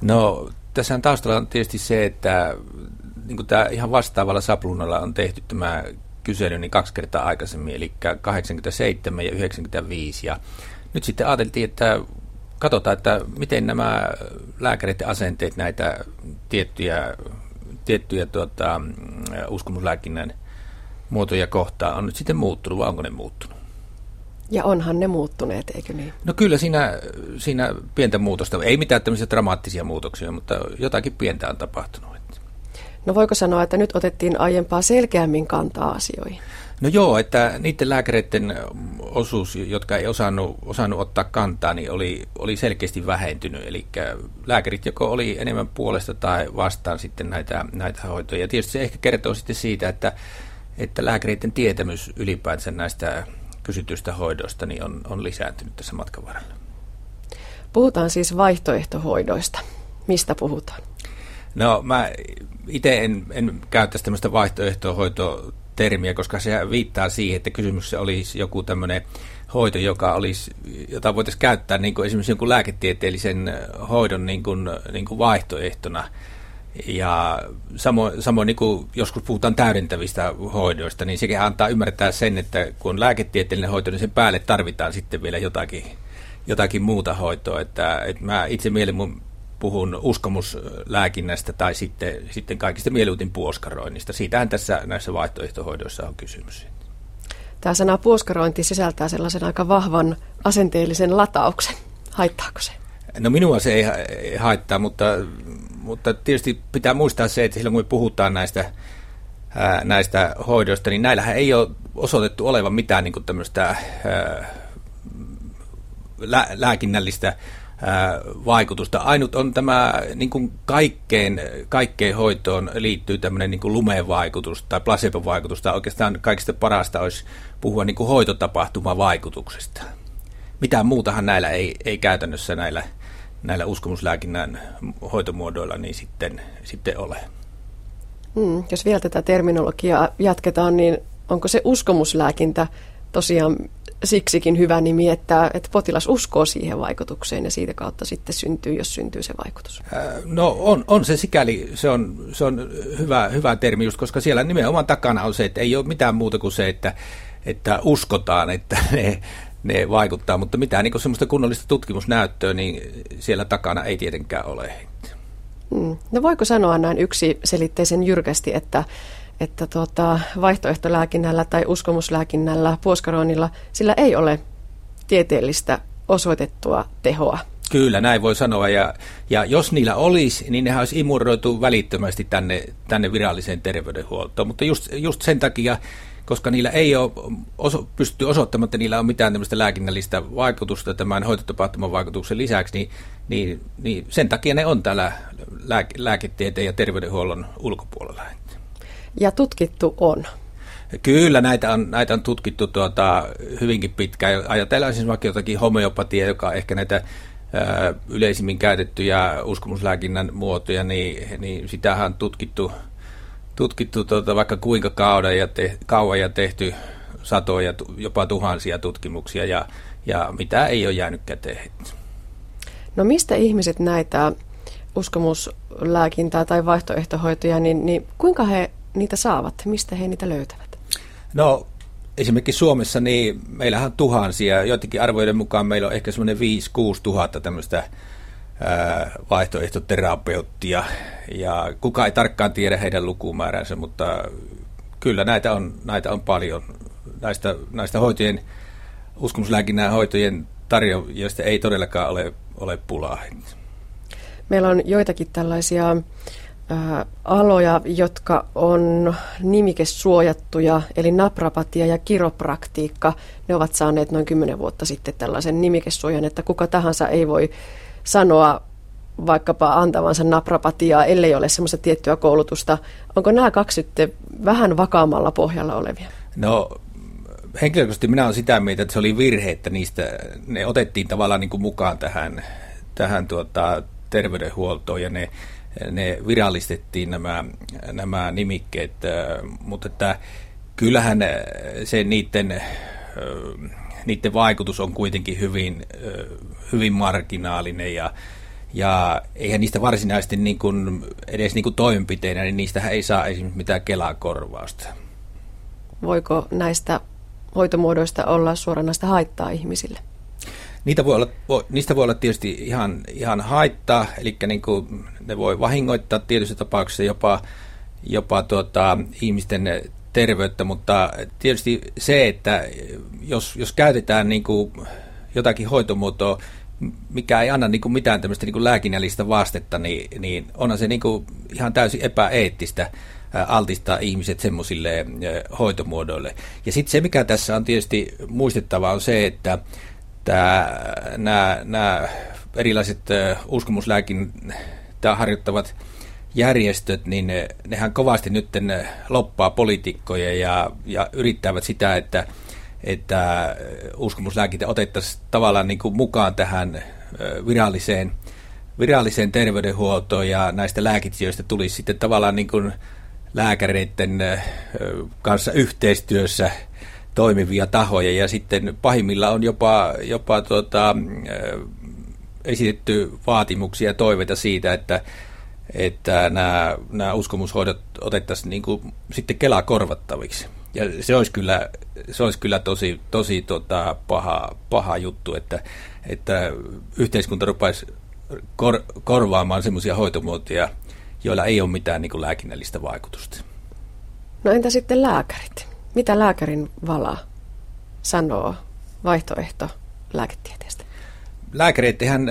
No tässä taustalla on tietysti se, että niin tämä ihan vastaavalla sapluunalla on tehty tämä kysely niin kaksi kertaa aikaisemmin, eli 87 ja 95. Ja nyt sitten ajateltiin, että katsotaan, että miten nämä lääkäreiden asenteet näitä tiettyjä, tiettyjä tuota, uskomuslääkinnän muotoja kohtaan on nyt sitten muuttunut, vai onko ne muuttunut? Ja onhan ne muuttuneet, eikö niin? No kyllä siinä, siinä pientä muutosta, ei mitään tämmöisiä dramaattisia muutoksia, mutta jotakin pientä on tapahtunut. No voiko sanoa, että nyt otettiin aiempaa selkeämmin kantaa asioihin? No joo, että niiden lääkäreiden osuus, jotka ei osannut, osannut ottaa kantaa, niin oli, oli selkeästi vähentynyt. Eli lääkärit joko oli enemmän puolesta tai vastaan sitten näitä, näitä hoitoja. Ja tietysti se ehkä kertoo sitten siitä, että, että lääkäreiden tietämys ylipäänsä näistä kysytyistä hoidoista niin on, on lisääntynyt tässä matkan varrella. Puhutaan siis vaihtoehtohoidoista. Mistä puhutaan? No mä itse en, en käyttäisi tämmöistä vaihtoehtohoitotermiä, koska se viittaa siihen, että kysymyksessä olisi joku tämmöinen hoito, joka olisi, jota voitaisiin käyttää niin kuin esimerkiksi jonkun lääketieteellisen hoidon niin kuin, niin kuin vaihtoehtona. Ja samoin, samoin niin kuin joskus puhutaan täydentävistä hoidoista, niin sekin antaa ymmärtää sen, että kun on lääketieteellinen hoito, niin sen päälle tarvitaan sitten vielä jotakin, jotakin muuta hoitoa. Että, että mä itse mielin puhun uskomuslääkinnästä tai sitten, sitten kaikista mieluutin puoskaroinnista. Siitähän tässä näissä vaihtoehtohoidoissa on kysymys. Tämä sana puoskarointi sisältää sellaisen aika vahvan asenteellisen latauksen. Haittaako se? No minua se ei haittaa, mutta, mutta tietysti pitää muistaa se, että silloin kun me puhutaan näistä, ää, näistä hoidoista, niin näillähän ei ole osoitettu olevan mitään niin tämmöistä ää, lä- lääkinnällistä vaikutusta. Ainut on tämä niin kuin kaikkeen, kaikkeen hoitoon liittyy tämmöinen niin lumeen vaikutus tai placebo-vaikutus, tai oikeastaan kaikista parasta olisi puhua niin kuin hoitotapahtuman vaikutuksesta. Mitään muutahan näillä ei, ei käytännössä näillä, näillä uskomuslääkinnän hoitomuodoilla niin sitten, sitten ole. Mm, jos vielä tätä terminologiaa jatketaan, niin onko se uskomuslääkintä tosiaan siksikin hyvä nimi, että, että potilas uskoo siihen vaikutukseen ja siitä kautta sitten syntyy, jos syntyy se vaikutus. No on, on se sikäli, se on, se on hyvä, hyvä termi just, koska siellä nimenomaan takana on se, että ei ole mitään muuta kuin se, että, että uskotaan, että ne, ne vaikuttaa, mutta mitään niin semmoista kunnollista tutkimusnäyttöä, niin siellä takana ei tietenkään ole. Hmm. No voiko sanoa näin yksi selitteisen jyrkästi, että että tuota, vaihtoehtolääkinnällä tai uskomuslääkinnällä, puoskaroinnilla, sillä ei ole tieteellistä osoitettua tehoa. Kyllä, näin voi sanoa. Ja, ja jos niillä olisi, niin ne olisi imuroitu välittömästi tänne, tänne viralliseen terveydenhuoltoon. Mutta just, just sen takia, koska niillä ei ole oso, pysty osoittamaan, että niillä on mitään tämmöistä lääkinnällistä vaikutusta tämän hoitotapahtuman vaikutuksen lisäksi, niin, niin, niin sen takia ne on täällä lääke, lääketieteen ja terveydenhuollon ulkopuolella. Ja tutkittu on. Kyllä, näitä on, näitä on tutkittu tuota, hyvinkin pitkään. Ajatellaan siis vaikka jotakin homeopatia, joka on ehkä näitä yleisimmin käytettyjä uskomuslääkinnän muotoja, niin, niin sitähän on tutkittu, tutkittu tuota, vaikka kuinka kauan ja, te, kauan ja tehty satoja, jopa tuhansia tutkimuksia, ja, ja mitä ei ole jäänyt käteen. No mistä ihmiset näitä uskomuslääkintää tai vaihtoehtohoitoja, niin, niin kuinka he niitä saavat? Mistä he niitä löytävät? No esimerkiksi Suomessa niin meillähän on tuhansia, joidenkin arvoiden mukaan meillä on ehkä semmoinen 5-6 tuhatta tämmöistä vaihtoehtoterapeuttia ja kuka ei tarkkaan tiedä heidän lukumääränsä, mutta kyllä näitä on, näitä on paljon. Näistä, näistä hoitojen, uskomuslääkinnän hoitojen tarjoajista ei todellakaan ole, ole pulaa. Meillä on joitakin tällaisia aloja, jotka on nimikesuojattuja, eli naprapatia ja kiropraktiikka. Ne ovat saaneet noin 10 vuotta sitten tällaisen nimikesuojan, että kuka tahansa ei voi sanoa vaikkapa antavansa naprapatiaa, ellei ole semmoista tiettyä koulutusta. Onko nämä kaksi sitten vähän vakaammalla pohjalla olevia? No henkilökohtaisesti minä olen sitä mieltä, että se oli virhe, että niistä ne otettiin tavallaan niin kuin mukaan tähän, tähän tuota, terveydenhuoltoon ja ne ne virallistettiin nämä, nämä nimikkeet, mutta että kyllähän se niiden, niiden vaikutus on kuitenkin hyvin, hyvin marginaalinen ja, ja eihän niistä varsinaisesti niin kuin, edes niin kuin toimenpiteinä, niin niistä ei saa esimerkiksi mitään Kelaa korvausta. Voiko näistä hoitomuodoista olla suoranaista haittaa ihmisille? Niitä voi olla, voi, niistä voi olla tietysti ihan, ihan haittaa, eli niin kuin ne voi vahingoittaa tietyissä tapauksissa jopa, jopa tuota, ihmisten terveyttä, mutta tietysti se, että jos, jos käytetään niin kuin jotakin hoitomuotoa, mikä ei anna niin kuin mitään tämmöistä niin kuin lääkinnällistä vastetta, niin, niin onhan se niin kuin ihan täysin epäeettistä altistaa ihmiset semmoisille hoitomuodoille. Ja sitten se, mikä tässä on tietysti muistettava, on se, että nämä, nämä erilaiset uskomuslääkintää harjoittavat järjestöt, niin nehän kovasti nyt loppaa poliitikkoja ja, ja yrittävät sitä, että, että uskomuslääkintä otettaisiin tavallaan niin kuin mukaan tähän viralliseen, viralliseen terveydenhuoltoon ja näistä lääkitsijöistä tulisi sitten tavallaan niin kuin lääkäreiden kanssa yhteistyössä toimivia tahoja. Ja sitten pahimmilla on jopa, jopa tuota, esitetty vaatimuksia ja toiveita siitä, että, että nämä, nämä uskomushoidot otettaisiin niin kuin sitten Kelaa korvattaviksi. Ja se olisi kyllä, se olisi kyllä tosi, tosi tota, paha, paha juttu, että, että yhteiskunta rupaisi kor, korvaamaan semmoisia hoitomuotoja, joilla ei ole mitään niin kuin lääkinnällistä vaikutusta. No entä sitten lääkärit? Mitä lääkärin vala sanoo vaihtoehto lääketieteestä? Lääkäreithän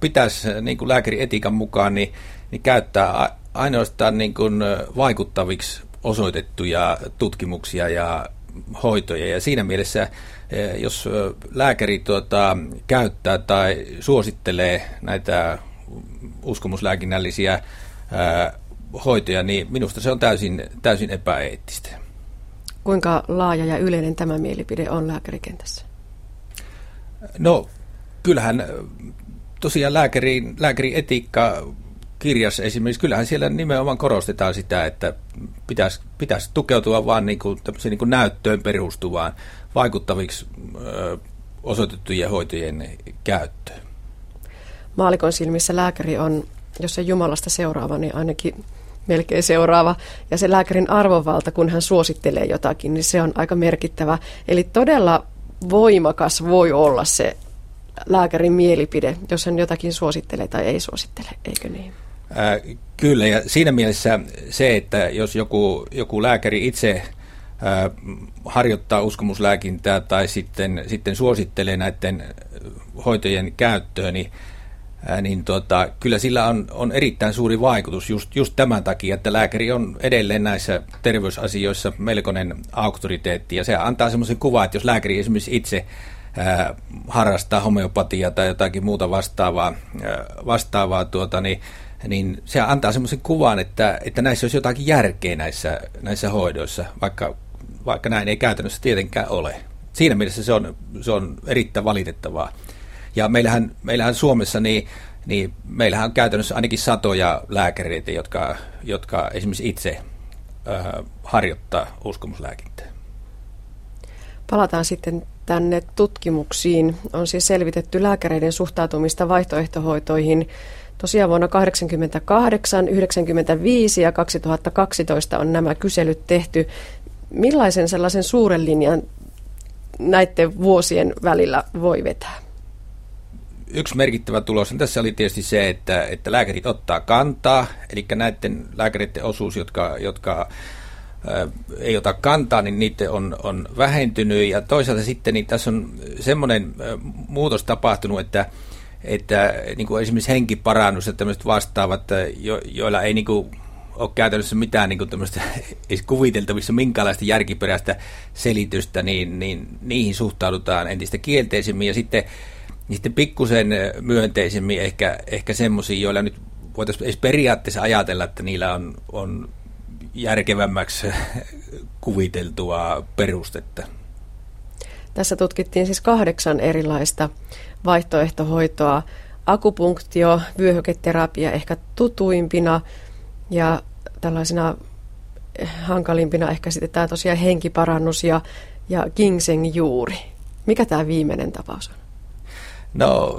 pitäisi niin kuin lääkärietiikan mukaan niin, niin käyttää ainoastaan niin kuin vaikuttaviksi osoitettuja tutkimuksia ja hoitoja. Ja siinä mielessä, jos lääkäri tuota, käyttää tai suosittelee näitä uskomuslääkinnällisiä ää, hoitoja, niin minusta se on täysin, täysin epäeettistä. Kuinka laaja ja yleinen tämä mielipide on lääkärikentässä? No, kyllähän tosiaan lääkärin, lääkärin etiikka kirjassa esimerkiksi, kyllähän siellä nimenomaan korostetaan sitä, että pitäisi, pitäisi tukeutua vain niin kuin, niin näyttöön perustuvaan vaikuttaviksi ö, osoitettujen hoitojen käyttöön. Maalikon silmissä lääkäri on jos se Jumalasta seuraava, niin ainakin melkein seuraava. Ja se lääkärin arvovalta, kun hän suosittelee jotakin, niin se on aika merkittävä. Eli todella voimakas voi olla se lääkärin mielipide, jos hän jotakin suosittelee tai ei suosittele, eikö niin? Kyllä, ja siinä mielessä se, että jos joku, joku lääkäri itse harjoittaa uskomuslääkintää tai sitten, sitten suosittelee näiden hoitojen käyttöön, niin niin tota, kyllä sillä on, on erittäin suuri vaikutus just, just tämän takia, että lääkäri on edelleen näissä terveysasioissa melkoinen auktoriteetti. Ja se antaa semmoisen kuvan, että jos lääkäri esimerkiksi itse harrastaa homeopatiaa tai jotakin muuta vastaavaa, vastaavaa tuota, niin, niin se antaa semmoisen kuvan, että, että näissä olisi jotakin järkeä näissä, näissä hoidoissa, vaikka, vaikka näin ei käytännössä tietenkään ole. Siinä mielessä se on, se on erittäin valitettavaa. Ja meillähän, meillähän Suomessa niin, niin meillähän on käytännössä ainakin satoja lääkäreitä, jotka, jotka esimerkiksi itse ö, harjoittaa uskomuslääkintää. Palataan sitten tänne tutkimuksiin. On siis selvitetty lääkäreiden suhtautumista vaihtoehtohoitoihin. Tosiaan vuonna 1988, 1995 ja 2012 on nämä kyselyt tehty. Millaisen sellaisen suuren linjan näiden vuosien välillä voi vetää? yksi merkittävä tulos tässä oli tietysti se, että, että lääkärit ottaa kantaa, eli näiden lääkäreiden osuus, jotka, jotka ää, ei ota kantaa, niin niiden on, on vähentynyt. Ja toisaalta sitten niin tässä on semmoinen muutos tapahtunut, että, että niin kuin esimerkiksi henkiparannus ja tämmöiset vastaavat, jo, joilla ei niin kuin, ole käytännössä mitään niin kuin tämmöistä kuviteltavissa minkälaista järkiperäistä selitystä, niin, niin niihin suhtaudutaan entistä kielteisemmin. Ja sitten niin sitten pikkusen myönteisemmin ehkä, ehkä semmoisia, joilla nyt voitaisiin edes periaatteessa ajatella, että niillä on, on järkevämmäksi kuviteltua perustetta. Tässä tutkittiin siis kahdeksan erilaista vaihtoehtohoitoa. Akupunktio, vyöhyketerapia ehkä tutuimpina ja tällaisina hankalimpina ehkä sitten tämä tosiaan henkiparannus ja, ja ginseng juuri. Mikä tämä viimeinen tapaus on? No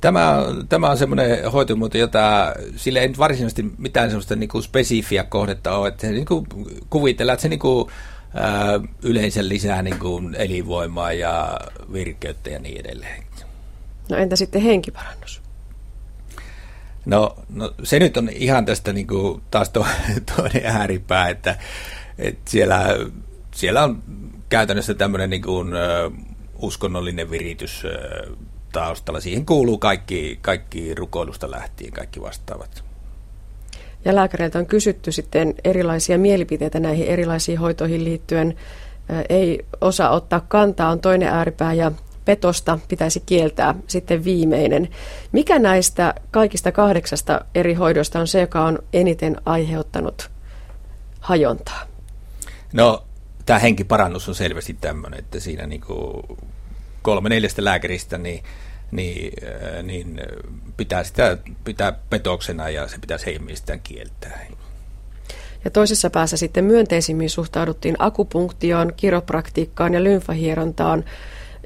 Tämä, tämä on semmoinen hoitomuoto, jota sillä ei nyt varsinaisesti mitään semmoista niin kuin spesifiä kohdetta ole, että se niin kuin kuvitellaan, että se niin kuin, ää, yleensä lisää niin kuin elinvoimaa ja virkeyttä ja niin edelleen. No entä sitten henkiparannus? No, no se nyt on ihan tästä niin kuin taas to, toinen ääripää, että, että siellä, siellä on käytännössä tämmöinen niin kuin, uskonnollinen viritys taustalla. Siihen kuuluu kaikki, kaikki rukoilusta lähtien, kaikki vastaavat. Ja lääkäreiltä on kysytty sitten erilaisia mielipiteitä näihin erilaisiin hoitoihin liittyen. Ei osaa ottaa kantaa, on toinen ääripää ja petosta pitäisi kieltää sitten viimeinen. Mikä näistä kaikista kahdeksasta eri hoidosta on se, joka on eniten aiheuttanut hajontaa? No, tämä henkiparannus on selvästi tämmöinen, että siinä niin kolme neljästä lääkäristä, niin, niin, äh, niin pitää sitä pitää petoksena ja se pitäisi heidän mielestään kieltää. Ja toisessa päässä sitten myönteisimmin suhtauduttiin akupunktioon, kiropraktiikkaan ja lymfahierontaan.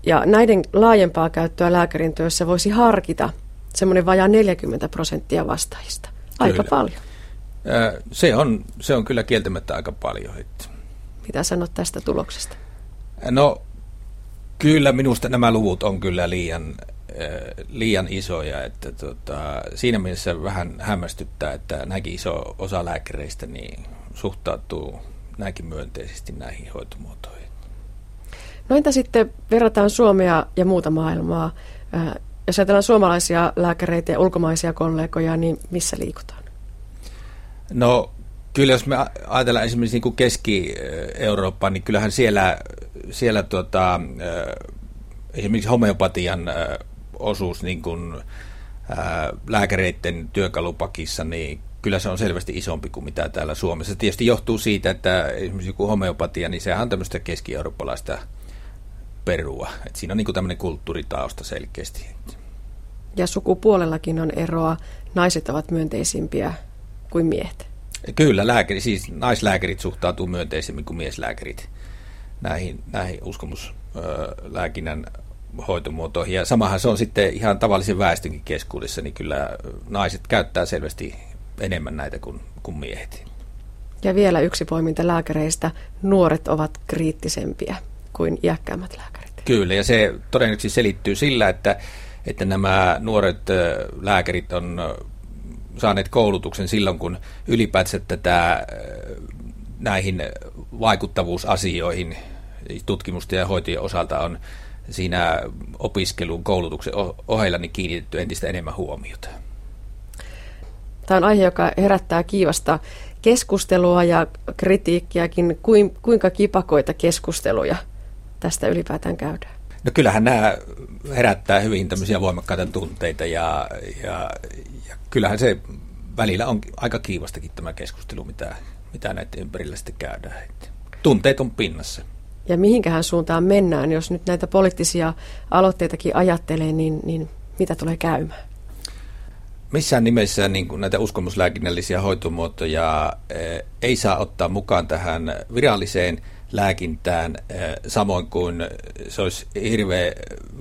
Ja näiden laajempaa käyttöä lääkärin työssä voisi harkita semmoinen vajaa 40 prosenttia vastaajista. Aika kyllä. paljon. Äh, se on, se on kyllä kieltämättä aika paljon. Mitä sanot tästä tuloksesta? No Kyllä minusta nämä luvut on kyllä liian, äh, liian isoja, että tota, siinä mielessä vähän hämmästyttää, että näinkin iso osa lääkäreistä niin suhtautuu näinkin myönteisesti näihin hoitomuotoihin. No entä sitten verrataan Suomea ja muuta maailmaa? Äh, jos ajatellaan suomalaisia lääkäreitä ja ulkomaisia kollegoja, niin missä liikutaan? No kyllä jos me ajatellaan esimerkiksi niin Keski-Eurooppaa, niin kyllähän siellä siellä tuota, esimerkiksi homeopatian osuus niin kuin, lääkäreiden työkalupakissa, niin kyllä se on selvästi isompi kuin mitä täällä Suomessa. Se tietysti johtuu siitä, että esimerkiksi joku homeopatia, niin sehän on tämmöistä keski-eurooppalaista perua. Et siinä on niin kuin tämmöinen kulttuuritausta selkeästi. Ja sukupuolellakin on eroa. Naiset ovat myönteisimpiä kuin miehet. Kyllä, lääkäri, siis naislääkärit suhtautuu myönteisemmin kuin mieslääkärit näihin, näihin uskomuslääkinnän hoitomuotoihin. Ja samahan se on sitten ihan tavallisen väestönkin keskuudessa, niin kyllä naiset käyttää selvästi enemmän näitä kuin, kuin miehet. Ja vielä yksi poiminta lääkäreistä. Nuoret ovat kriittisempiä kuin iäkkäämmät lääkärit. Kyllä, ja se todennäköisesti selittyy sillä, että, että nämä nuoret lääkärit on saaneet koulutuksen silloin, kun ylipäätään tätä näihin vaikuttavuusasioihin tutkimusta ja hoitojen osalta on siinä opiskelun koulutuksen ohella niin kiinnitetty entistä enemmän huomiota. Tämä on aihe, joka herättää kiivasta keskustelua ja kritiikkiäkin. Kuinka kipakoita keskusteluja tästä ylipäätään käydään? No kyllähän nämä herättää hyvin tämmöisiä voimakkaita tunteita ja, ja, ja kyllähän se välillä on aika kiivastakin tämä keskustelu, mitä, mitä näiden ympärillä sitten käydään. Tunteet on pinnassa. Ja mihinkähän suuntaan mennään, jos nyt näitä poliittisia aloitteitakin ajattelee, niin, niin mitä tulee käymään? Missään nimessä niin kuin näitä uskomuslääkinnällisiä hoitomuotoja eh, ei saa ottaa mukaan tähän viralliseen lääkintään, eh, samoin kuin se olisi hirveä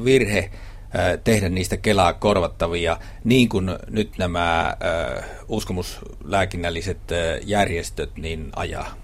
virhe eh, tehdä niistä Kelaa korvattavia, niin kuin nyt nämä uskomuslääkinnälliset järjestöt niin ajaa.